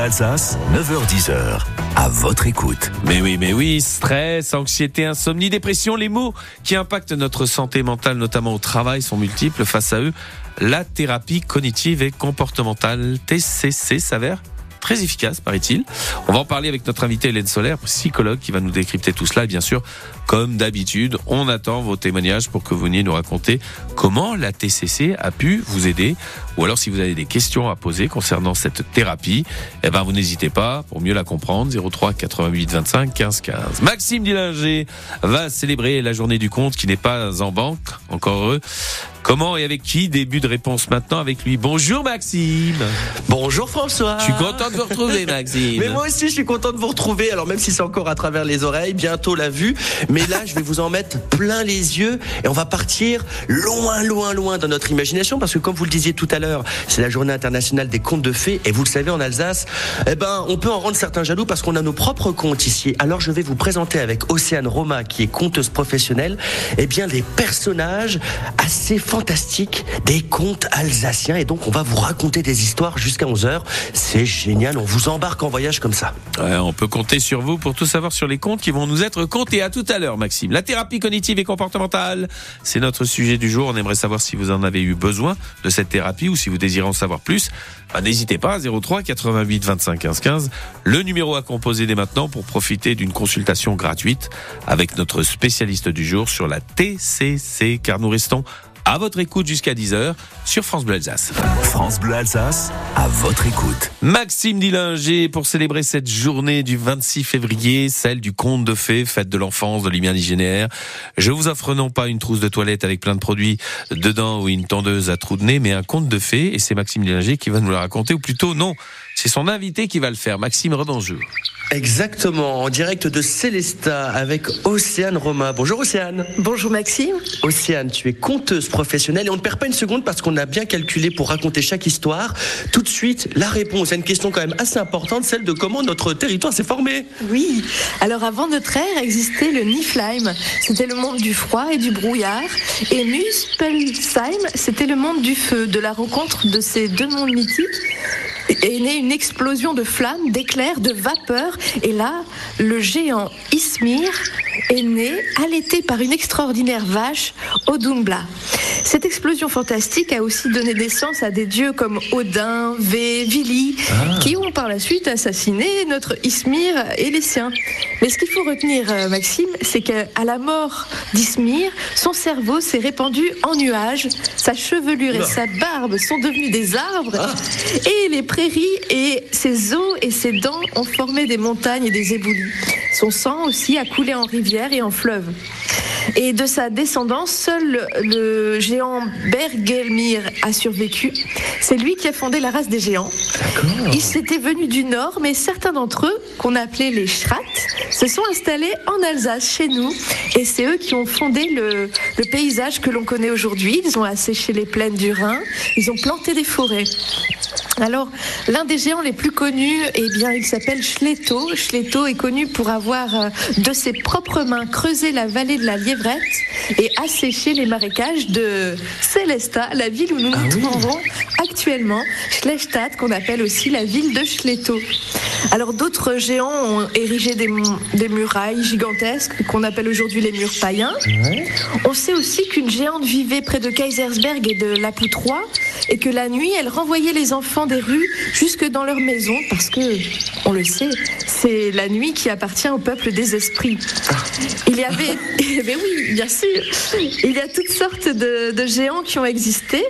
Alsace, 9h10h. À votre écoute. Mais oui, mais oui, stress, anxiété, insomnie, dépression, les mots qui impactent notre santé mentale, notamment au travail, sont multiples. Face à eux, la thérapie cognitive et comportementale, TCC, s'avère très efficace, paraît-il. On va en parler avec notre invité Hélène Solaire, psychologue, qui va nous décrypter tout cela. Et bien sûr, comme d'habitude, on attend vos témoignages pour que vous veniez nous raconter comment la TCC a pu vous aider. Ou alors, si vous avez des questions à poser concernant cette thérapie, eh ben, vous n'hésitez pas, pour mieux la comprendre, 03 88 25 15 15. Maxime Dillinger va célébrer la journée du compte qui n'est pas en banque, encore heureux. Comment et avec qui Début de réponse maintenant avec lui. Bonjour Maxime. Bonjour François. Je suis content de vous retrouver Maxime. Mais moi aussi je suis content de vous retrouver. Alors même si c'est encore à travers les oreilles, bientôt la vue. Mais là je vais vous en mettre plein les yeux et on va partir loin, loin, loin dans notre imagination parce que comme vous le disiez tout à l'heure, c'est la journée internationale des contes de fées et vous le savez en Alsace, eh ben on peut en rendre certains jaloux parce qu'on a nos propres contes ici. Alors je vais vous présenter avec Océane Roma qui est conteuse professionnelle, eh bien les personnages assez fantastique des contes alsaciens. Et donc, on va vous raconter des histoires jusqu'à 11h. C'est génial. On vous embarque en voyage comme ça. On peut compter sur vous pour tout savoir sur les contes qui vont nous être contés. À tout à l'heure, Maxime. La thérapie cognitive et comportementale, c'est notre sujet du jour. On aimerait savoir si vous en avez eu besoin de cette thérapie ou si vous désirez en savoir plus. Bah, N'hésitez pas, 03 88 25 15 15. Le numéro à composer dès maintenant pour profiter d'une consultation gratuite avec notre spécialiste du jour sur la TCC, car nous restons à votre écoute jusqu'à 10h sur France Bleu Alsace. France Bleu Alsace, à votre écoute. Maxime Dillinger pour célébrer cette journée du 26 février, celle du conte de fées, fête de l'enfance, de l'imaginaire. Je vous offre non pas une trousse de toilette avec plein de produits dedans ou une tondeuse à trous de nez, mais un conte de fées et c'est Maxime Dillinger qui va nous le raconter ou plutôt non, c'est son invité qui va le faire. Maxime Redonjou. Exactement, en direct de Célesta avec Océane Roma. Bonjour Océane. Bonjour Maxime. Océane, tu es conteuse professionnelle et on ne perd pas une seconde parce qu'on a bien calculé pour raconter chaque histoire. Tout de suite, la réponse à une question quand même assez importante, celle de comment notre territoire s'est formé. Oui, alors avant notre ère existait le Niflheim, c'était le monde du froid et du brouillard, et Muspelheim, c'était le monde du feu. De la rencontre de ces deux mondes mythiques est née une explosion de flammes, d'éclairs, de vapeurs, et là, le géant Ismir est né, allaité par une extraordinaire vache, Odumbla. Cette explosion fantastique a aussi donné naissance à des dieux comme Odin, Vé, Vili, qui ont par la suite assassiné notre Ismir et les siens. Mais ce qu'il faut retenir, euh, Maxime, c'est qu'à la mort d'Ismir, son cerveau s'est répandu en nuages, sa chevelure et sa barbe sont devenus des arbres, et les prairies et ses os et ses dents ont formé des montagnes et des éboulis. Son sang aussi a coulé en rivière et en fleuve. Et de sa descendance, seul le géant Bergelmir a survécu. C'est lui qui a fondé la race des géants. Ils s'étaient venus du nord, mais certains d'entre eux, qu'on appelait les Schrat, se sont installés en Alsace, chez nous. Et c'est eux qui ont fondé le, le paysage que l'on connaît aujourd'hui. Ils ont asséché les plaines du Rhin, ils ont planté des forêts. Alors, l'un des géants les plus connus, eh bien, il s'appelle Schletto. Schletto est connu pour avoir, euh, de ses propres mains, creusé la vallée de la Lièvrette et asséché les marécages de Célesta, la ville où nous nous trouvons actuellement, Schlestadt, qu'on appelle aussi la ville de Schletto. Alors, d'autres géants ont érigé des murailles gigantesques qu'on appelle aujourd'hui les murs païens. On sait aussi qu'une géante vivait près de Kaisersberg et de la Poutroie et que la nuit, elle renvoyait les enfants des rues jusque dans leur maison parce que, on le sait, c'est la nuit qui appartient au peuple des esprits. Il y avait, mais oui, bien sûr, il y a toutes sortes de, de géants qui ont existé.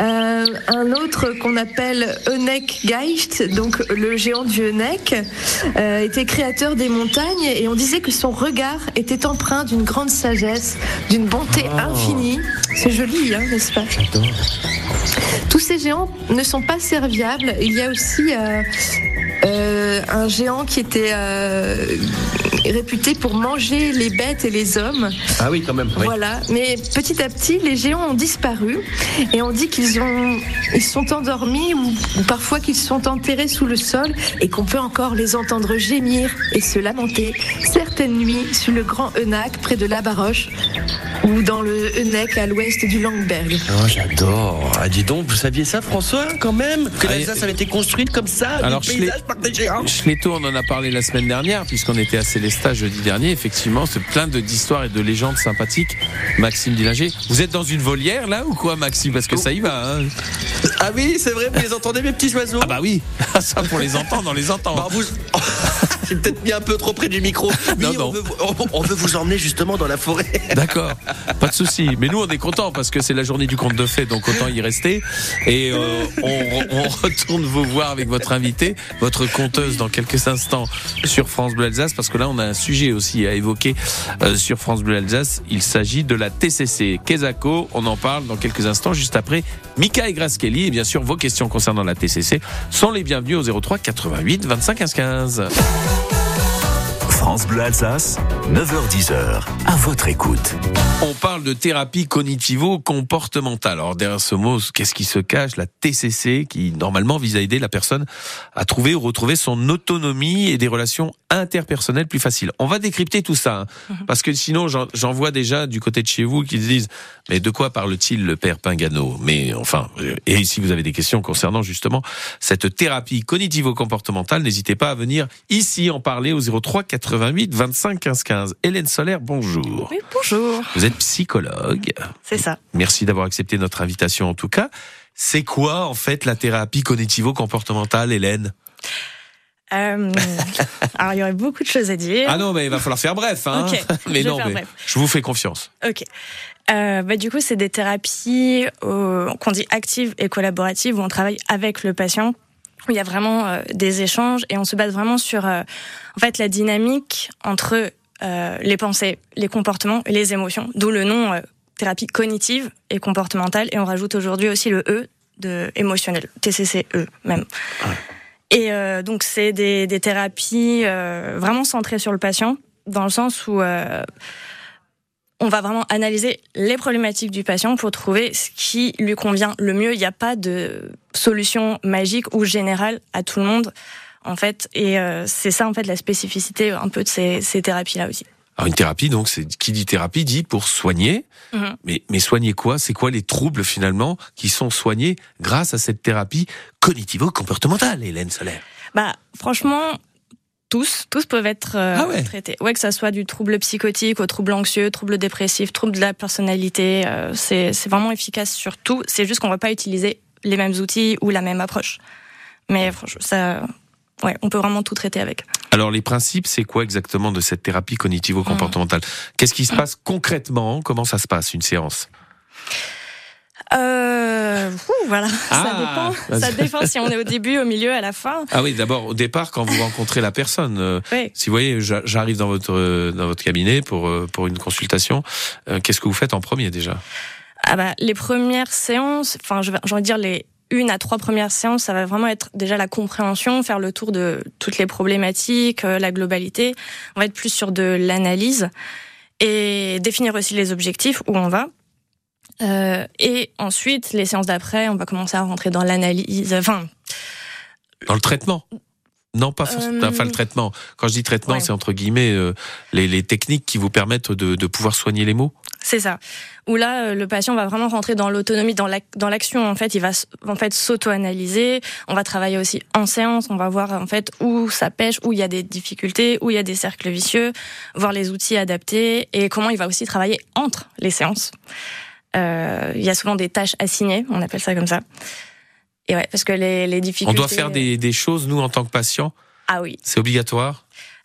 Euh, un autre qu'on appelle Eunek Geist, donc le géant du Eunek, euh, était créateur des montagnes et on disait que son regard était empreint d'une grande sagesse, d'une bonté infinie. C'est joli, hein, n'est-ce pas Tous ces géants ne sont pas serviables. Il y a aussi euh, euh, euh, un géant qui était euh, réputé pour manger les bêtes et les hommes. Ah oui, quand même. oui. Voilà. Mais petit à petit, les géants ont disparu et on dit qu'ils ont, ils sont endormis ou, ou parfois qu'ils sont enterrés sous le sol et qu'on peut encore les entendre gémir et se lamenter certaines nuits sur le grand Eunac près de la Baroche ou dans le Eunac à l'ouest du Langberg. Oh, j'adore. Ah, dis donc, vous saviez ça, François, quand même Que Ah, l'Alsace avait été construite comme ça, Alors, l'ai- paysage par des géants Schletto, on en a parlé la semaine dernière, puisqu'on était à Célestat jeudi dernier. Effectivement, c'est plein de- d'histoires et de légendes sympathiques. Maxime Dillinger. Vous êtes dans une volière, là, ou quoi, Maxime? Parce que ça y va, hein. Ah oui, c'est vrai, vous les entendez, mes petits oiseaux? Ah bah oui, ça pour les entendre, on les entend. Bah, vous... J'ai peut-être mis un peu trop près du micro. Oui, Non, on, non. Veut, on, on veut vous emmener justement dans la forêt. D'accord, pas de souci. Mais nous, on est contents parce que c'est la journée du conte de fées, donc autant y rester. Et euh, on, on retourne vous voir avec votre invité, votre conteuse, dans quelques instants sur France Bleu Alsace, parce que là, on a un sujet aussi à évoquer euh, sur France Bleu Alsace. Il s'agit de la TCC Quesaco. On en parle dans quelques instants, juste après Mika et Grace Kelly. Et bien sûr, vos questions concernant la TCC sont les bienvenues au 03 88 25 15 15. France Bleu Alsace, 9h10h, à votre écoute. On parle de thérapie cognitivo-comportementale. Alors derrière ce mot, qu'est-ce qui se cache? La TCC, qui normalement vise à aider la personne à trouver ou retrouver son autonomie et des relations interpersonnelles plus faciles. On va décrypter tout ça, hein, parce que sinon j'en vois déjà du côté de chez vous qui se disent mais de quoi parle-t-il le père Pingano? Mais enfin, euh, et si vous avez des questions concernant justement cette thérapie cognitivo-comportementale, n'hésitez pas à venir ici en parler au 03 88 25 15 15. Hélène Solaire, bonjour. Oui, bonjour. Vous êtes psychologue. C'est ça. Merci d'avoir accepté notre invitation en tout cas. C'est quoi en fait la thérapie cognitivo-comportementale, Hélène? Euh, alors, il y aurait beaucoup de choses à dire. Ah non, mais il va falloir faire bref. Hein Ok, mais je non, mais bref. je vous fais confiance. Ok. Euh, bah, du coup, c'est des thérapies euh, qu'on dit actives et collaboratives où on travaille avec le patient, où il y a vraiment euh, des échanges et on se base vraiment sur euh, en fait la dynamique entre euh, les pensées, les comportements et les émotions. D'où le nom euh, thérapie cognitive et comportementale. Et on rajoute aujourd'hui aussi le E de émotionnel, TCCE même. Et euh, donc c'est des, des thérapies euh, vraiment centrées sur le patient, dans le sens où euh, on va vraiment analyser les problématiques du patient pour trouver ce qui lui convient le mieux. Il n'y a pas de solution magique ou générale à tout le monde, en fait. Et euh, c'est ça, en fait, la spécificité un peu de ces, ces thérapies-là aussi. Alors une thérapie, donc, c'est qui dit thérapie dit pour soigner. Mhm. Mais, mais soigner quoi? C'est quoi les troubles finalement qui sont soignés grâce à cette thérapie cognitivo-comportementale, Hélène Solaire Bah, franchement, tous, tous peuvent être euh, Ah ouais? traités. Ouais, que ça soit du trouble psychotique au trouble anxieux, trouble dépressif, trouble de la personnalité, euh, c'est c'est vraiment efficace sur tout. C'est juste qu'on va pas utiliser les mêmes outils ou la même approche. Mais franchement, ça, ouais, on peut vraiment tout traiter avec. Alors les principes, c'est quoi exactement de cette thérapie cognitivo-comportementale Qu'est-ce qui se passe concrètement Comment ça se passe une séance Euh, ouh, voilà, Ah, ça dépend. Ça dépend si on est au début, au milieu, à la fin. Ah oui, d'abord au départ quand vous rencontrez la personne. euh, Ouais. Si vous voyez, j'a- j'arrive dans votre euh, dans votre cabinet pour euh, pour une consultation, euh, qu'est-ce que vous faites en premier déjà? Ah bah, les premières séances, enfin, j'ai envie de dire les une à trois premières séances, ça va vraiment être déjà la compréhension, faire le tour de toutes les problématiques, euh, la globalité. On va être plus sur de l'analyse et définir aussi les objectifs où on va. Euh, et ensuite, les séances d'après, on va commencer à rentrer dans l'analyse. Enfin, Dans le traitement Non, pas forcément. Euh, Enfin, le traitement. Quand je dis traitement, ouais. c'est entre guillemets euh, les, les techniques qui vous permettent de, de pouvoir soigner les mots. C'est ça. Où là, euh, le patient va vraiment rentrer dans l'autonomie, dans l'ac- dans l'action. En fait, il va en fait s'auto-analyser. On va travailler aussi en séance. On va voir en fait où ça pêche, où il y a des difficultés, où il y a des cercles vicieux, voir les outils adaptés et comment il va aussi travailler entre les séances. Euh, il y a souvent des tâches assignées, on appelle ça comme ça. Et ouais, parce que les, les On difficultés. doit faire des, des choses nous en tant que patient. Ah oui. C'est obligatoire.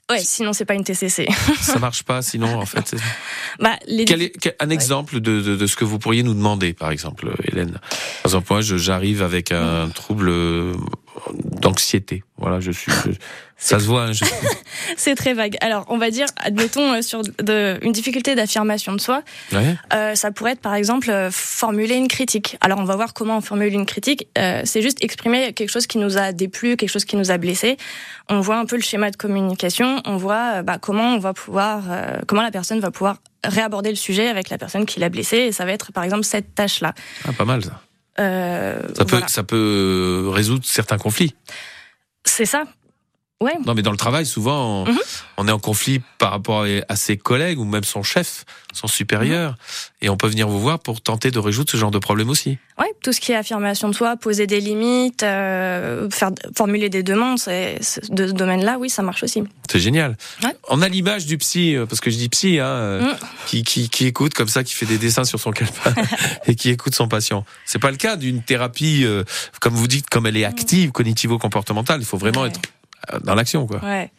Ouais. Sinon, c'est pas une TCC. Ça marche pas, sinon en fait. c'est- bah les. Quel est, quel- un exemple de, de, de ce que vous pourriez nous demander, par exemple, Hélène Par exemple, moi, j'arrive avec un trouble, euh, d'anxiété. Voilà, je suis. je- ça se voit. hein, je- C'est très vague. Alors, on va dire, admettons, euh, sur de, une difficulté d'affirmation de soi, Ouais. euh, ça pourrait être, par exemple, euh, formuler une critique. Alors, on va voir comment on formule une critique. C'est juste exprimer quelque chose qui nous a déplu, quelque chose qui nous a blessé. On voit un peu le schéma de communication. On voit bah, comment on va pouvoir, comment la personne va pouvoir réaborder le sujet avec la personne qui l'a blessé. Et ça va être, par exemple, cette tâche-là. Ah, pas mal ça. Ça peut, voilà. ça peut résoudre certains conflits. C'est ça. Ouais. Non, mais dans le travail, souvent, on, Mhm. on est en conflit par rapport à ses collègues ou même son chef, son supérieur, et on peut venir vous voir pour tenter de résoudre ce genre de problème aussi. Ouais, tout ce qui est affirmation de soi, poser des limites, euh, faire formuler des demandes, c'est, de ce domaine-là, oui, ça marche aussi. C'est génial. Ouais. On a l'image du psy, euh, parce que je dis psy, hein, euh, Mm. qui, qui, qui écoute comme ça, qui fait des dessins sur son calepin et qui écoute son patient. C'est pas le cas d'une thérapie, euh, comme vous dites, comme elle est active, cognitivo-comportementale. Il faut vraiment Ouais. être dans l'action, quoi. Ouais.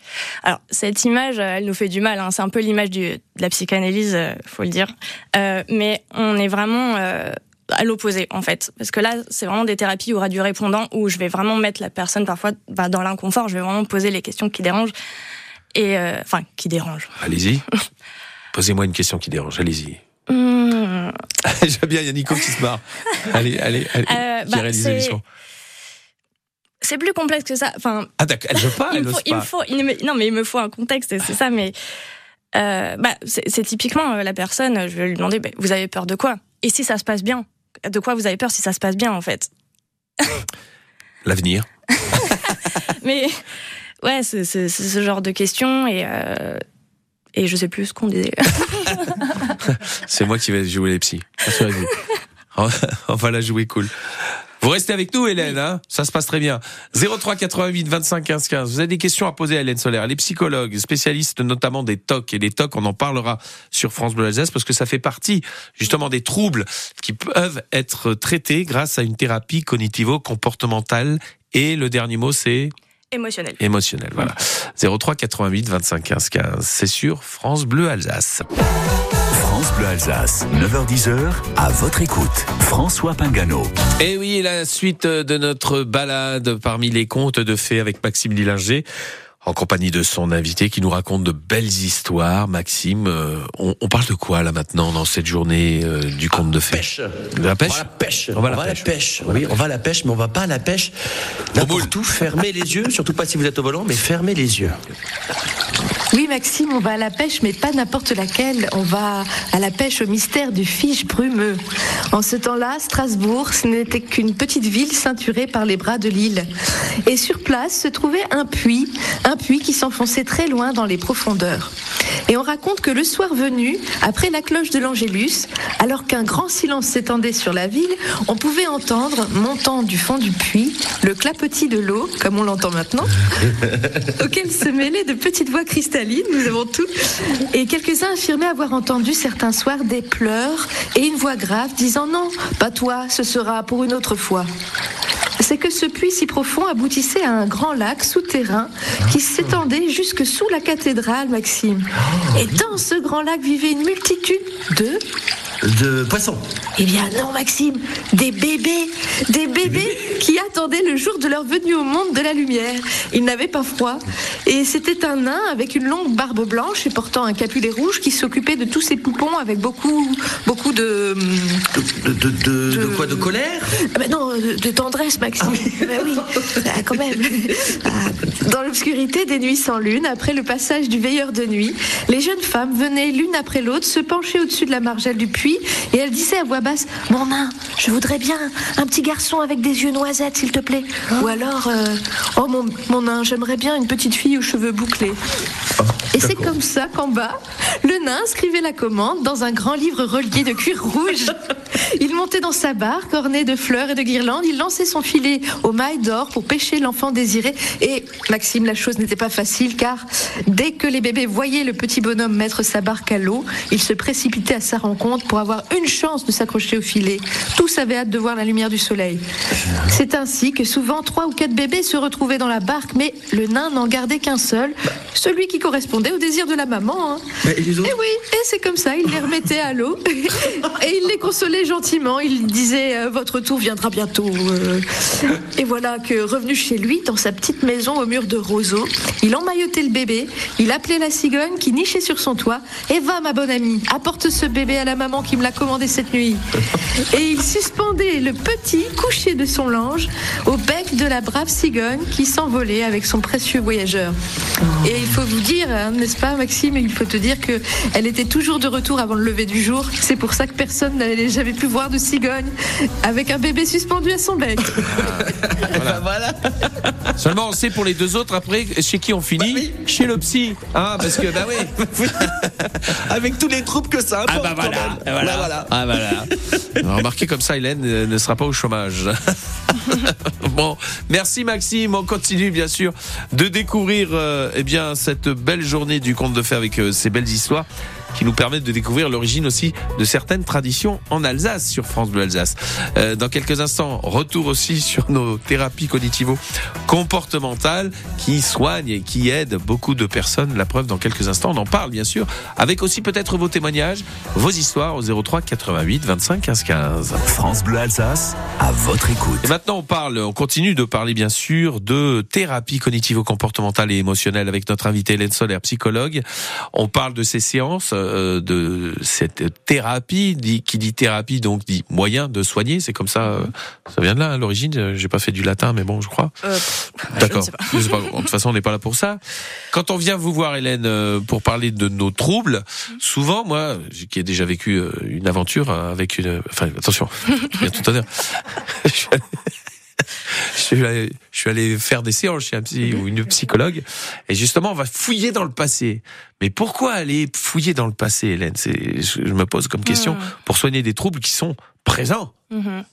Alors cette image, euh, elle nous fait du mal. Hein. C'est un peu l'image du, de la psychanalyse, euh, faut le dire. Euh, mais on est vraiment euh, à l'opposé en fait, parce que là, c'est vraiment des thérapies où il y aura du répondant, où je vais vraiment mettre la personne parfois bah, dans l'inconfort. Je vais vraiment poser les questions qui dérangent et euh, enfin qui dérangent. Allez-y. Posez-moi une question qui dérange. Allez-y. Hum, J'aime bien, il y a Nico qui se marre. Allez, allez, allez. Euh, bah, c'est- plus complexe que ça. Enfin, Ah d'accord, elle veut pas, il elle me faut, n'ose il me faut, il me- non mais il me faut un contexte, c'est ça. Mais euh, bah, c'est typiquement euh, la personne. Je vais lui demander, bah, vous avez peur de quoi? Et si ça se passe bien? De quoi vous avez peur si ça se passe bien en fait? L'avenir. Mais ouais, c'est ce genre de questions et euh, et je sais plus ce qu'on disait. C'est moi qui vais jouer les psys. On va la jouer cool. Vous restez avec nous, Hélène, hein ça se passe très bien. 03 88 25 15 15. Vous avez des questions à poser à Hélène Solaire. Elle est psychologue, spécialiste notamment des TOC. Et les TOC, on en parlera sur France Bleu Alsace parce que ça fait partie justement des troubles qui peuvent être traités grâce à une thérapie cognitivo-comportementale. Et le dernier mot, c'est Émotionnel. émotionnel. Voilà. 03 88 25 15 15. C'est sur France Bleu Alsace. France Bleu Alsace, 9h10h, à votre écoute. François Pingano. Et oui, la suite de notre balade parmi les contes de fées avec Maxime Lillinger, en compagnie de son invité qui nous raconte de belles histoires. Maxime, euh, on, on parle de quoi là maintenant dans cette journée euh, du conte de fées? Pêche. De la pêche? On va à la pêche. On va à la pêche. Oui, on va à la pêche, mais on va pas à la pêche n'importe où. Fermez les yeux, surtout pas si vous êtes au volant, mais fermez les yeux. Oui, Maxime, on va à la pêche, mais pas n'importe laquelle. On va à la pêche au mystère du fiche brumeux. En ce temps-là, Strasbourg, ce n'était qu'une petite ville ceinturée par les bras de l'île. Et sur place se trouvait un puits, un puits qui s'enfonçait très loin dans les profondeurs. Et on raconte que le soir venu, après la cloche de l'Angélus, alors qu'un grand silence s'étendait sur la ville, on pouvait entendre, montant du fond du puits, le clapotis de l'eau, comme on l'entend maintenant, auxquelles se mêlaient de petites voix cristallines, nous avons tout. Et quelques-uns affirmaient avoir entendu certains soirs des pleurs et une voix grave disant non, pas toi, ce sera pour une autre fois. C'est que ce puits si profond aboutissait à un grand lac souterrain qui s'étendait jusque sous la cathédrale, Maxime. Et dans ce grand lac vivait une multitude de De poisson. eh bien non, Maxime, des bébés, des bébés qui attendaient le jour de leur venue au monde de la lumière. Ils n'avaient pas froid. Et c'était un nain avec une longue barbe blanche et portant un capulet rouge qui s'occupait de tous ces poupons avec beaucoup, beaucoup de... De, de, de, de quoi De colère? Ah ben non, de, tendresse, Maxime. Ben oui, Ah, quand même. Ah, Dans l'obscurité des nuits sans lune, après le passage du veilleur de nuit, les jeunes femmes venaient l'une après l'autre se pencher au-dessus de la margelle du puits et elles disaient à voix basse Mon nain, je voudrais bien un petit garçon avec des yeux noisettes, s'il te plaît. Ou alors, euh, Oh mon, mon nain, j'aimerais bien une petite fille aux cheveux bouclés. Et c'est comme ça qu'en bas, le nain inscrivait la commande dans un grand livre relié de cuir rouge. Il montait dans sa barque, ornée de fleurs et de guirlandes. Il lançait son filet aux mailles d'or pour pêcher l'enfant désiré. Et Maxime, la chose n'était pas facile car dès que les bébés voyaient le petit bonhomme mettre sa barque à l'eau, ils se précipitaient à sa rencontre pour avoir une chance de s'accrocher au filet. Tous avaient hâte de voir la lumière du soleil. C'est ainsi que souvent trois ou quatre bébés se retrouvaient dans la barque, mais le nain n'en gardait qu'un seul, celui qui correspondait répondait au désir de la maman. Hein. Et les autres Et oui, et c'est comme ça, il les remettait à l'eau et il les consolait gentiment. Il disait euh, votre tour viendra bientôt. euh. Et voilà que revenu chez lui, dans sa petite maison au mur de roseaux, il emmaillotait le bébé, il appelait la cigogne qui nichait sur son toit. Et va ma bonne amie, apporte ce bébé à la maman qui me l'a commandé cette nuit. Et il suspendait le petit couché de son linge au bec de la brave cigogne qui s'envolait avec son précieux voyageur. Et il faut vous dire, hein, n'est-ce pas Maxime, il faut te dire que elle était toujours de retour avant le lever du jour. C'est pour ça que personne n'avait jamais pu voir de cigogne avec un bébé suspendu à son bec. Voilà. voilà. Seulement, on sait pour les deux autres, après, chez qui on finit Bah oui. Chez le psy. Ah, parce que, bah oui. Avec tous les troubles que ça Ah bah voilà, quand même. voilà. Bah voilà. Ah voilà. Remarquez comme ça, Hélène euh, ne sera pas au chômage. bon, merci Maxime. On continue bien sûr de découvrir euh, eh bien cette belle journée du conte de fées avec euh, ces belles histoires qui nous permettent de découvrir l'origine aussi de certaines traditions en Alsace sur France Bleu Alsace. Euh, dans quelques instants, retour aussi sur nos thérapies cognitivo-comportementales qui soignent et qui aident beaucoup de personnes. La preuve dans quelques instants, on en parle bien sûr, avec aussi peut-être vos témoignages, vos histoires au 03 88 25 15 15. France Bleu Alsace, à votre écoute. Et maintenant, on parle, on continue de parler bien sûr de thérapie cognitivo-comportementale et émotionnelle avec notre invité Hélène Solaire, psychologue. On parle de ces séances, euh, de cette thérapie, dit, qui dit thérapie donc dit moyen de soigner. C'est comme ça, euh, ça vient de là à l'origine. Euh, J'ai pas fait du latin, mais bon, je crois. Euh, je D'accord. Je. De toute façon, on n'est pas là pour ça. Quand on vient vous voir, Hélène, pour parler de nos troubles, souvent, moi, qui ai déjà vécu une aventure avec une, enfin, attention, y a tout à dire. Je suis allé- je suis faire des séances chez un psy ou une psychologue, et justement, on va fouiller dans le passé. Mais pourquoi aller fouiller dans le passé, Hélène? C'est, je me pose comme question Hmm. pour soigner des troubles qui sont présents. Mhm.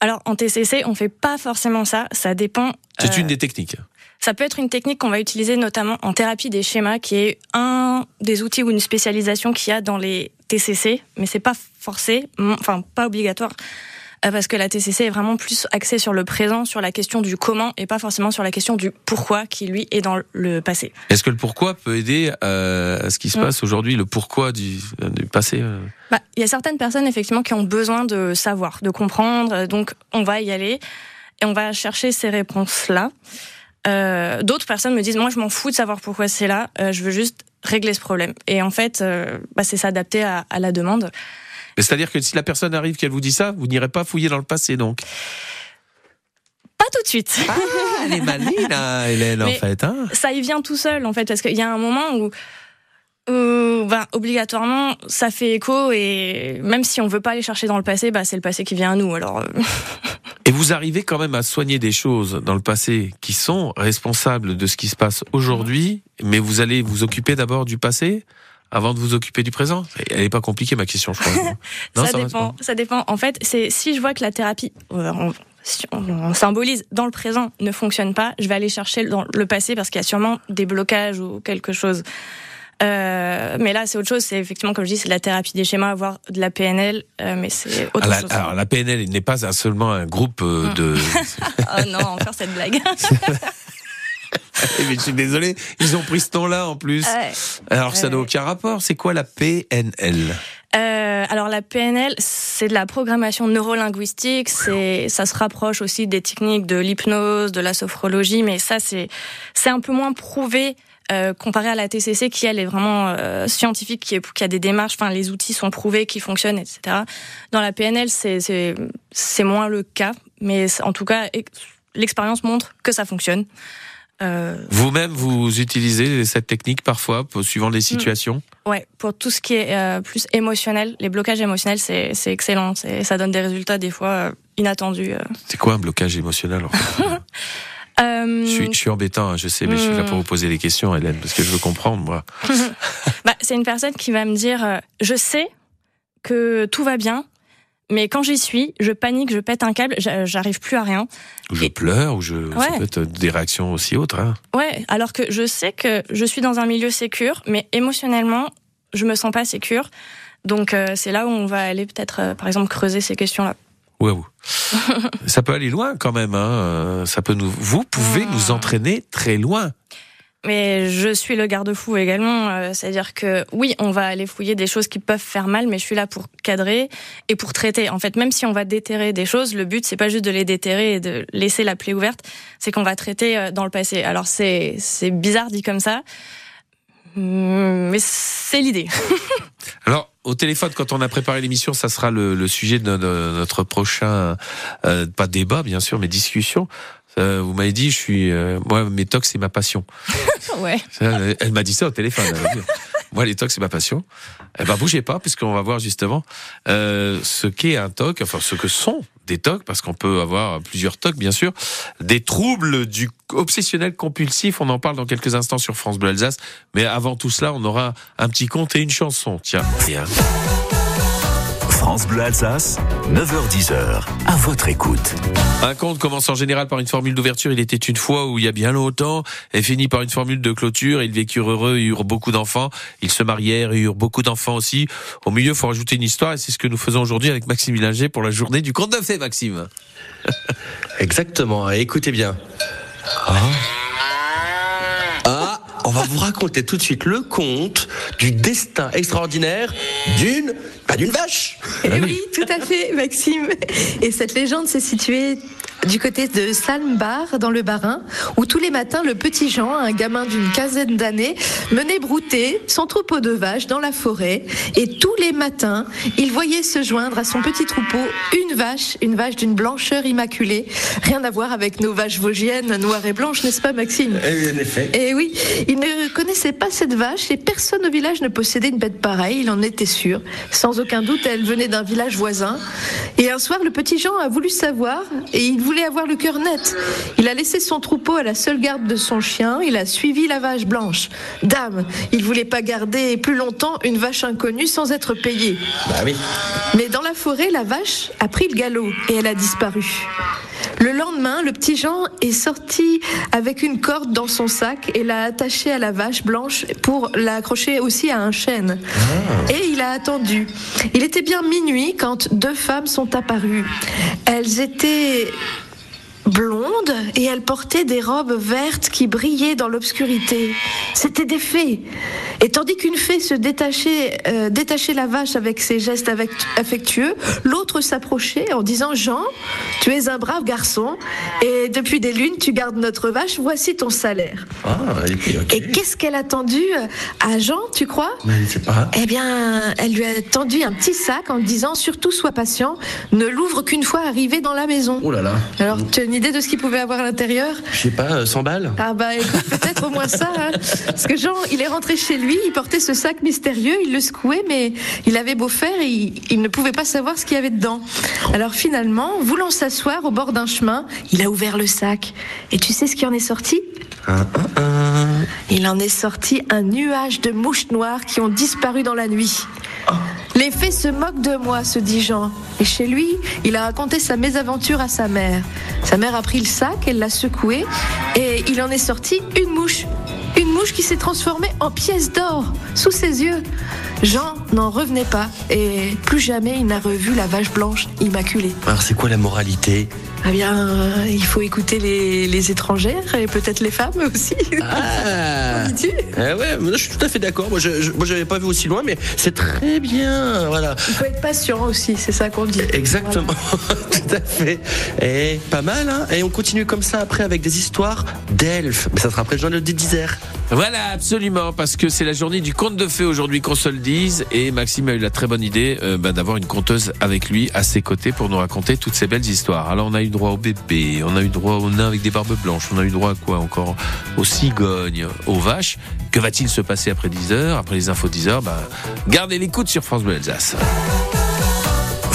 Alors en TCC, on fait pas forcément ça. Ça dépend. C'est euh, une des techniques. Ça peut être une technique qu'on va utiliser notamment en thérapie des schémas, qui est un des outils ou une spécialisation qu'il y a dans les TCC, mais c'est pas forcé, enfin pas obligatoire, euh, parce que la TCC est vraiment plus axée sur le présent, sur la question du comment, et pas forcément sur la question du pourquoi, qui lui est dans le passé. Est-ce que le pourquoi peut aider euh, à ce qui se Mm. passe aujourd'hui, le pourquoi du, du passé euh Bah, il y a certaines personnes effectivement qui ont besoin de savoir, de comprendre, euh, donc on va y aller et on va chercher ces réponses-là. Euh, D'autres personnes me disent moi je m'en fous de savoir pourquoi c'est là, euh, je veux juste régler ce problème. Et en fait, euh, bah, c'est s'adapter à, à la demande. Mais C'est-à-dire que si la personne arrive qu'elle vous dit ça, vous n'irez pas fouiller dans le passé, donc. Pas tout de suite. Ah, elle est maline, hein, Hélène, en fait. Hein ça y vient tout seul en fait parce qu'il y a un moment où où, ben, obligatoirement ça fait écho et même si on veut pas aller chercher dans le passé bah c'est le passé qui vient à nous alors euh, Et vous arrivez quand même à soigner des choses dans le passé qui sont responsables de ce qui se passe aujourd'hui, mais vous allez vous occuper d'abord du passé? Avant de vous occuper du présent Elle n'est pas compliquée, ma question, je crois. Non, ça, va, dépend ça dépend en fait c'est si je vois que la thérapie euh, on, si on- on symbolise dans le présent ne fonctionne pas je vais aller chercher dans le passé parce qu'il y a sûrement des blocages ou quelque chose Euh, mais là, c'est autre chose. C'est effectivement, comme je dis, c'est de la thérapie des schémas, voire de la PNL, euh, mais c'est autre Ah, la- chose. alors, la PNL n'est pas seulement un groupe euh, de. Oh non, encore cette blague. Eh, mais je suis désolé, ils ont pris ce nom-là en plus. Ouais. Alors, ça n'a aucun rapport. C'est quoi la PNL Euh, alors la PNL, c'est de la programmation neurolinguistique. C'est, ça se rapproche aussi des techniques de l'hypnose, de la sophrologie, mais ça c'est, c'est un peu moins prouvé. euh, comparé à la TCC qui elle est vraiment euh, scientifique, qui, est, qui a des démarches, enfin les outils sont prouvés, qui fonctionnent, etc. Dans la PNL, c'est c'est c'est moins le cas, mais en tout cas ex- l'expérience montre que ça fonctionne. Euh, Vous-même, vous utilisez cette technique parfois, suivant les situations Ouais, pour tout ce qui est euh, plus émotionnel, les blocages émotionnels, c'est c'est excellent. C'est- Ça donne des résultats des fois euh, inattendus. euh. C'est quoi un blocage émotionnel en fait Euh, je, suis, je suis embêtant, hein, je sais, mais je suis là pour vous poser des questions, Hélène, parce que je veux comprendre, moi. bah, c'est une personne qui va me dire, euh, je sais que tout va bien, mais quand j'y suis, je panique, je pète un câble, j'a- j'arrive plus à rien. Ou je Et- pleure, ou je. Ça Ouais. peut être des réactions aussi autres. Hein. Ouais, alors que je sais que je suis dans un milieu sécure, mais émotionnellement, je me sens pas sécure. Donc euh, c'est là où on va aller peut-être, euh, par exemple, creuser ces questions-là. Waouh. ça peut aller loin quand même. Hein. Ça peut nous. Vous pouvez Ah. nous entraîner très loin. Mais je suis le garde-fou également. euh, C'est-à-dire que oui, on va aller fouiller des choses qui peuvent faire mal, mais je suis là pour cadrer et pour traiter. En fait, même si on va déterrer des choses, le but c'est pas juste de les déterrer et de laisser la plaie ouverte, c'est qu'on va traiter euh, dans le passé. Alors c'est c'est bizarre dit comme ça, mais c'est l'idée. Alors, au téléphone, quand on a préparé l'émission, ça sera le, le sujet de, no- notre prochain, euh, pas débat bien sûr, mais discussion. Euh, vous m'avez dit, je suis, euh, moi, mes tocs, c'est ma passion. ouais. Elle, elle m'a dit ça au téléphone. elle m'a dit, Moi, les tocs, c'est ma passion. Eh ben, bougez pas, puisqu'on va voir justement euh, ce qu'est un toc, enfin ce que sont des tocs, parce qu'on peut avoir plusieurs tocs, bien sûr, des troubles du obsessionnel compulsif. On en parle dans quelques instants sur France Bleu Alsace. Mais avant tout cela, on aura un petit conte et une chanson. Tiens. Tiens. France Bleu Alsace, 9h10h, à votre écoute. Un conte commence en général par une formule d'ouverture. Il était une fois où il y a bien longtemps, et finit par une formule de clôture. Ils vécurent heureux, et eurent beaucoup d'enfants. Ils se marièrent et eurent beaucoup d'enfants aussi. Au milieu, faut rajouter une histoire, et c'est ce que nous faisons aujourd'hui avec Maxime Villinger pour la journée du conte de fées, Maxime. Exactement. Écoutez bien. Ah. Ah, on va vous raconter tout de suite le conte du destin extraordinaire d'une, pas d'une vache. Eh oui, tout à fait, Maxime. Et cette légende s'est située du côté de Salmbar, dans le Bas-Rhin, où tous les matins, le petit Jean, un gamin d'une quinzaine d'années, menait brouter son troupeau de vaches dans la forêt. Et tous les matins, il voyait se joindre à son petit troupeau une vache, une vache d'une blancheur immaculée. Rien à voir avec nos vaches vosgiennes noires et blanches, n'est-ce pas, Maxime? En effet. et oui, il ne connaissait pas cette vache et personne au village ne possédait une bête pareille, il en était sûr. Sans aucun doute, elle venait d'un village voisin. Et un soir, le petit Jean a voulu savoir et il voulait avoir le cœur net. Il a laissé son troupeau à la seule garde de son chien, il a suivi la vache blanche. Dame, il voulait pas garder plus longtemps une vache inconnue sans être payé. Bah oui. Mais dans la forêt, la vache a pris le galop et elle a disparu. Le lendemain, le petit Jean est sorti avec une corde dans son sac et l'a attachée à la vache blanche pour l'accrocher aussi à un chêne. Et il a attendu. Il était bien minuit quand deux femmes sont apparues. Elles étaient blondes et elles portaient des robes vertes qui brillaient dans l'obscurité. C'était des fées. Et tandis qu'une fée se détachait, euh, détachait la vache avec ses gestes affectueux, l'autre s'approchait en disant Jean, tu es un brave garçon et depuis des lunes tu gardes notre vache, voici ton salaire. Ah, et qu'est-ce qu'elle a tendu à Jean, tu crois? Mais je sais pas. eh bien, elle lui a tendu un petit sac en disant surtout sois patient, ne l'ouvre qu'une fois arrivé dans la maison. Oh là là. Alors, une idée de ce qu'il pouvait avoir à l'intérieur? Je sais pas, euh, 100 balles Ah bah écoute, peut-être au moins ça. hein. Parce que Jean, il est rentré chez lui, il portait ce sac mystérieux, il le secouait, mais il avait beau faire, il, il ne pouvait pas savoir ce qu'il y avait dedans. Alors finalement, voulant s'asseoir au bord d'un chemin, il a ouvert le sac. Et tu sais ce qui en est sorti? Un, un, un. Il en est sorti un nuage de mouches noires qui ont disparu dans la nuit. Les fées se moquent de moi, se dit Jean. Et chez lui, il a raconté sa mésaventure à sa mère. Sa mère a pris le sac, elle l'a secoué, et il en est sorti une mouche. Une mouche qui s'est transformée en pièce d'or, sous ses yeux. Jean n'en revenait pas, et plus jamais il n'a revu la vache blanche immaculée. Alors c'est quoi la moralité? Eh bien, euh, il faut écouter les, les étrangères, et peut-être les femmes aussi. Ah Eh ouais, je suis tout à fait d'accord. Moi, je, je- moi, j'avais pas vu aussi loin, mais c'est très bien. Voilà. Il faut être patient aussi, c'est ça qu'on dit. Exactement, tout à fait. Et pas mal, hein Et on continue comme ça après avec des histoires d'elfes. Mais ça sera après le journal de 10 heures. Voilà, absolument, parce que c'est la journée du conte de fées aujourd'hui qu'on se le dise, et Maxime a eu la très bonne idée euh, bah, d'avoir une conteuse avec lui à ses côtés pour nous raconter toutes ces belles histoires. Alors on a eu droit au bébé, on a eu droit au nain avec des barbes blanches, on a eu droit à quoi encore? Aux cigognes, aux vaches. Que va-t-il se passer après 10 heures, après les infos 10 heures bah, Gardez l'écoute sur France Bleu Alsace.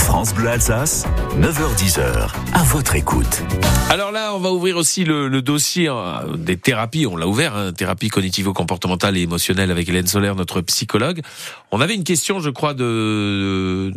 France Bleu Alsace, 9h10h, à votre écoute. Alors là, on va ouvrir aussi le, dossier euh, des thérapies. On l'a ouvert, hein, thérapie cognitivo-comportementale et émotionnelle avec Hélène Solaire, notre psychologue. On avait une question, je crois, de-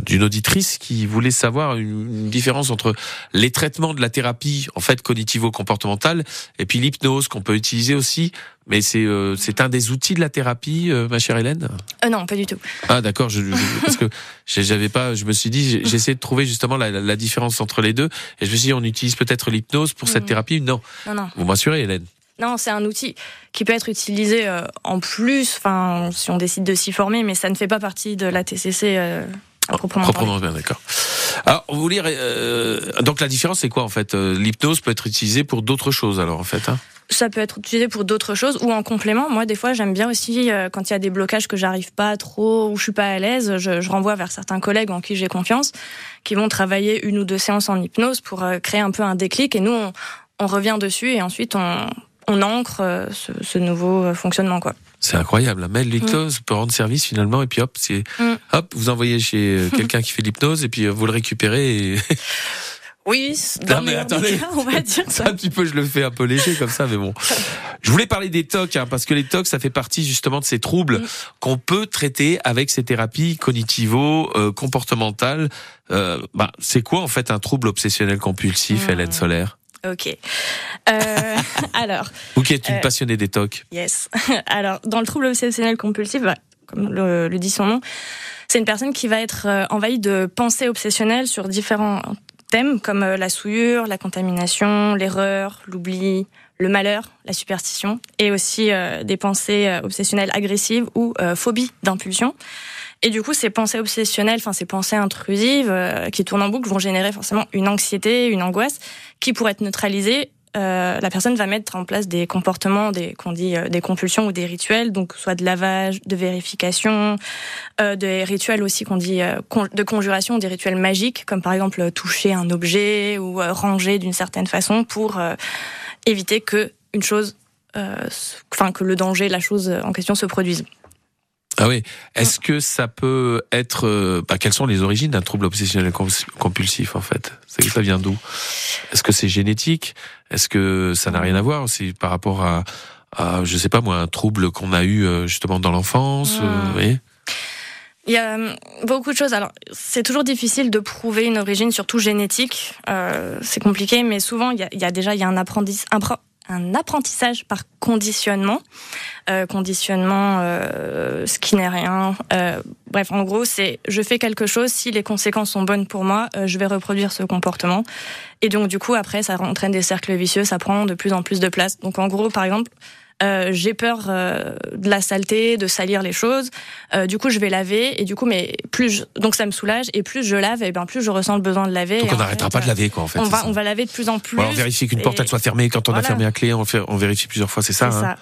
d'une auditrice qui voulait savoir une, une différence entre les traitements de la thérapie, en fait, cognitivo-comportementale, et puis l'hypnose qu'on peut utiliser aussi. Mais c'est euh, c'est un des outils de la thérapie, euh, ma chère Hélène? Euh, non, pas du tout. Ah d'accord, je, je- parce que j'avais pas, je me suis dit, j'essaie de trouver justement la, différence entre les deux, et je me suis dit, on utilise peut-être l'hypnose pour cette Mhm. thérapie. Non, Non, non. vous m'assurez, Hélène. Non, c'est un outil qui peut être utilisé en plus, enfin, si on décide de s'y former, mais ça ne fait pas partie de la TCC à proprement, Proprement bien, d'accord. Alors, vous euh, donc la différence, c'est quoi en fait? L'hypnose peut être utilisée pour d'autres choses, alors en fait. Hein? Ça peut être utilisé pour d'autres choses ou en complément. Moi, des fois, j'aime bien aussi euh, quand il y a des blocages que j'arrive pas trop ou je suis pas à l'aise, je, je renvoie vers certains collègues en qui j'ai confiance, qui vont travailler une ou deux séances en hypnose pour euh, créer un peu un déclic. Et nous, on, on revient dessus et ensuite on, on ancre euh, ce, ce nouveau euh, fonctionnement, quoi. c'est incroyable. hein. Mais l'hypnose peut rendre service finalement, et puis hop, c'est Mm. hop, vous envoyez chez quelqu'un qui fait l'hypnose, et puis vous le récupérez. Et... Oui, Non, dans mais attendez. cas, on va dire Ça, un petit peu, je le fais un peu léger comme ça, mais bon. Je voulais parler des TOC, hein, parce que les TOC, ça fait partie justement de ces troubles qu'on peut traiter avec ces thérapies cognitivo-comportementales. Euh, bah, c'est quoi en fait un trouble obsessionnel compulsif, Mm. Hélène Solaire? Ok. Euh, alors, Vous qui êtes une Euh, passionnée des TOC. Yes. Alors, dans le trouble obsessionnel compulsif, bah, comme le, le dit son nom, c'est une personne qui va être euh, envahie de pensées obsessionnelles sur différents thèmes comme euh, la souillure, la contamination, l'erreur, l'oubli, le malheur, la superstition, et aussi euh, des pensées euh, obsessionnelles agressives ou euh, phobies d'impulsion. Et du coup, ces pensées obsessionnelles, enfin ces pensées intrusives euh, qui tournent en boucle vont générer forcément une anxiété, une angoisse qui pourrait être neutralisée euh, la personne va mettre en place des comportements, des qu'on dit euh, des compulsions ou des rituels, donc soit de lavage, de vérification, euh, des rituels aussi qu'on dit euh, de conjuration, des rituels magiques, comme par exemple toucher un objet ou ranger d'une certaine façon pour éviter que une chose, enfin que le danger, la chose en question se produise. Ah oui. Est-ce que ça peut être... euh, bah, quelles sont les origines d'un trouble obsessionnel com- compulsif en fait? Ça vient d'où? Est-ce que c'est génétique? Est-ce que ça n'a rien à voir C'est par rapport à, à, je sais pas moi, un trouble qu'on a eu euh, justement dans l'enfance euh, Hmm. Il y a euh, beaucoup de choses. Alors, c'est toujours difficile de prouver une origine, surtout génétique. Euh, c'est compliqué, mais souvent, il y a, il y a déjà il y a un, apprendis- un apprentissage par conditionnement. Euh, conditionnement, euh, ce qui n'est rien. Euh, bref, en gros, c'est je fais quelque chose, si les conséquences sont bonnes pour moi, euh, je vais reproduire ce comportement. Et donc, du coup, après, ça entraîne des cercles vicieux, ça prend de plus en plus de place. Donc, en gros, par exemple, euh, j'ai peur euh, de la saleté, de salir les choses. Euh, du coup, je vais laver et du coup, mais plus je- donc ça me soulage et plus je lave, et bien plus je ressens le besoin de laver. Donc on n'arrêtera pas de euh, laver quoi en fait. On va, on va laver de plus en plus. Voilà, on vérifie qu'une porte elle soit fermée. Quand on a fermé à clé, on, fait, on vérifie plusieurs fois. C'est ça. hein ça.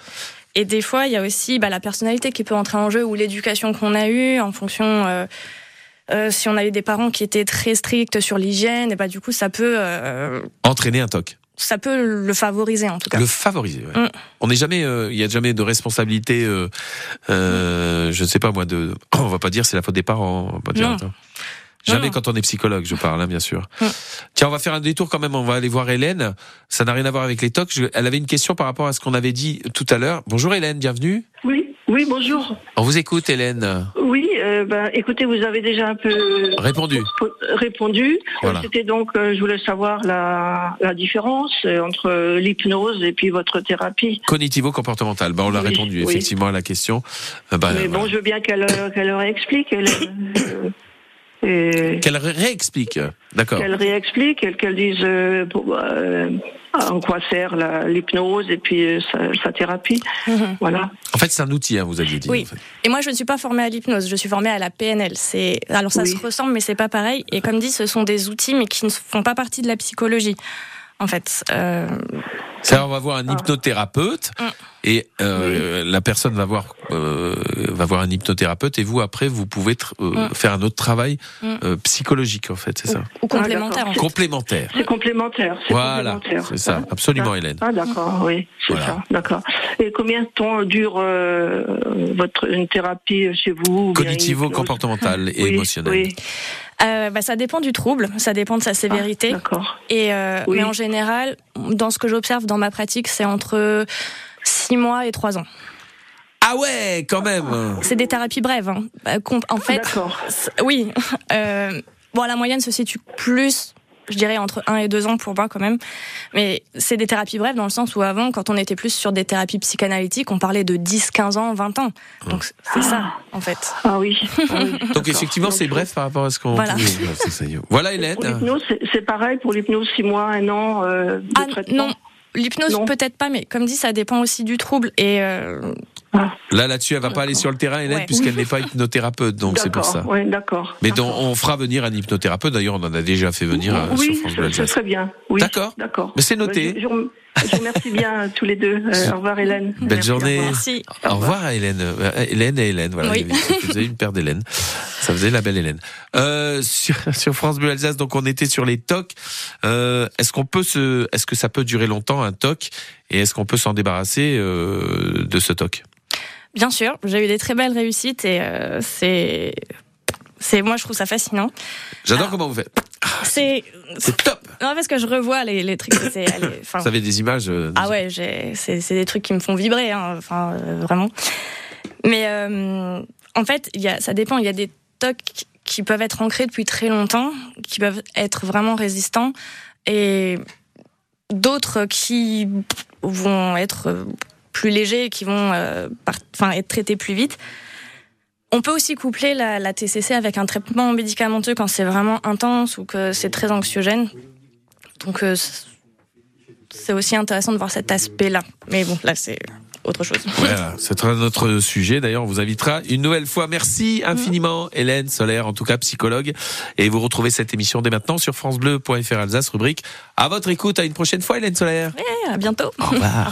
Et des fois, il y a aussi bah, la personnalité qui peut entrer en jeu ou l'éducation qu'on a eue en fonction. euh, euh, si on a eu des parents qui étaient très stricts sur l'hygiène, et bah du coup ça peut euh, Entraîner un toc. Ça peut le favoriser en tout cas. Le favoriser. ouais. Mm. On n'est jamais, euh, il y a jamais de responsabilité. Euh, euh, je ne sais pas moi. De, on va pas dire c'est la faute des parents. On va pas dire, Non. attends. Jamais non. quand on est psychologue, je parle, hein, bien sûr. Mm. Tiens, on va faire un détour quand même. On va aller voir Hélène. Ça n'a rien à voir avec les tocs. Je- elle avait une question par rapport à ce qu'on avait dit tout à l'heure. Bonjour Hélène, bienvenue. Oui, oui, bonjour. On vous écoute, Hélène. Oui, euh, ben, écoutez, vous avez déjà un peu Répondu. po- répondu. Voilà. C'était donc, euh, je voulais savoir la, la différence euh, entre l'hypnose et puis votre thérapie. Cognitivo-comportemental. Ben, on l'a Oui, répondu oui. effectivement à la question. Ben, Mais voilà. bon, je veux bien qu'elle qu'elle réexplique. Elle, euh, et Qu'elle ré- réexplique. D'accord. qu'elle réexplique, qu'elle dise euh, euh, en quoi sert l'hypnose et puis euh, sa, sa thérapie. Mhm. Voilà. En fait, c'est un outil, hein, vous aviez dit. Oui. en fait. Et moi, je ne suis pas formée à l'hypnose, je suis formée à la PNL. C'est alors ça Oui. se ressemble, mais c'est pas pareil. Et comme dit, ce sont des outils, mais qui ne font pas partie de la psychologie. En fait, euh, Ça, on va voir un hypnothérapeute Mm. et euh, la personne va voir euh, va voir un hypnothérapeute et vous après vous pouvez euh, Mm. faire un autre travail Mm. euh, psychologique en fait, c'est ça. ou complémentaire. en fait. Complémentaire. C'est complémentaire. c'est Voilà, complémentaire. c'est ça, absolument Hélène. Ah d'accord, oui, c'est Voilà. ça, d'accord. Et combien de temps dure euh, votre une thérapie chez vous ou bien une Cognitivo-comportemental et Oui, émotionnel. Oui, Euh, bah, ça dépend du trouble, ça dépend de sa Ah, sévérité. d'accord. et euh, Oui. mais en général, dans ce que j'observe dans ma pratique, c'est entre six mois et trois ans. Ah ouais, quand même. C'est des thérapies brèves. hein. Com- En fait, D'accord. c'est- oui. Euh, bon, la moyenne se situe plus, je dirais, entre un et deux ans pour moi quand même. Mais c'est des thérapies brèves dans le sens où avant, quand on était plus sur des thérapies psychanalytiques, on parlait de 10, 15 ans, 20 ans. Donc c'est ça, en fait. Ah oui. ah oui, Donc effectivement, c'est bref par rapport à ce qu'on Voilà. Voilà Hélène. Pour l'hypnose, c'est- pareil pour l'hypnose, six mois, un an euh, de Ah traitement. non, l'hypnose peut-être pas, mais comme dit, ça dépend aussi du trouble. Et euh, Là, là-dessus, elle va pas aller sur le terrain, Hélène, Ouais. puisqu'elle n'est pas hypnothérapeute, donc c'est pour ça. Oui, d'accord. Mais donc, on fera venir un hypnothérapeute. D'ailleurs, on en a déjà fait venir euh, oui, sur France Bleu Alsace. serait bien. Oui, D'accord. D'accord. Mais c'est noté. Je, je rem- je vous remercie bien tous les deux. Euh, au revoir, Hélène. Belle Merci, journée. au revoir. merci. Au revoir, Hélène. Euh, Hélène et Hélène, voilà. Oui. Ça faisait une paire d'Hélène. Ça faisait la belle Hélène. Euh, sur, sur France Bleu Alsace, donc on était sur les tocs. Euh, est-ce qu'on peut se, est-ce que ça peut durer longtemps un toc? Et est-ce qu'on peut s'en débarrasser euh, de ce toc? Bien sûr, j'ai eu des très belles réussites et euh, c'est, c'est, moi je trouve ça fascinant. J'adore Ah. comment vous faites. C'est, C'est top. non parce que je revois les, les trucs. Allez, Vous avez des images. euh, Ah ouais, c'est, des trucs qui me font vibrer, hein, enfin euh, vraiment. Mais euh, en fait, y a, ça dépend. Il y a des tocs qui peuvent être ancrés depuis très longtemps, qui peuvent être vraiment résistants, et d'autres qui vont être euh, plus légers, qui vont, euh, être traités plus vite. On peut aussi coupler la, la TCC avec un traitement médicamenteux quand c'est vraiment intense ou que c'est très anxiogène. Donc euh, c'est aussi intéressant de voir cet aspect-là. Mais bon, là, c'est autre chose. Voilà, c'est un autre sujet. D'ailleurs, on vous invitera une nouvelle fois. Merci infiniment, Hélène Solaire, en tout cas psychologue. Et vous retrouvez cette émission dès maintenant sur francebleu.fr Alsace, rubrique à votre écoute. À une prochaine fois, Hélène Solaire. À bientôt. Au revoir.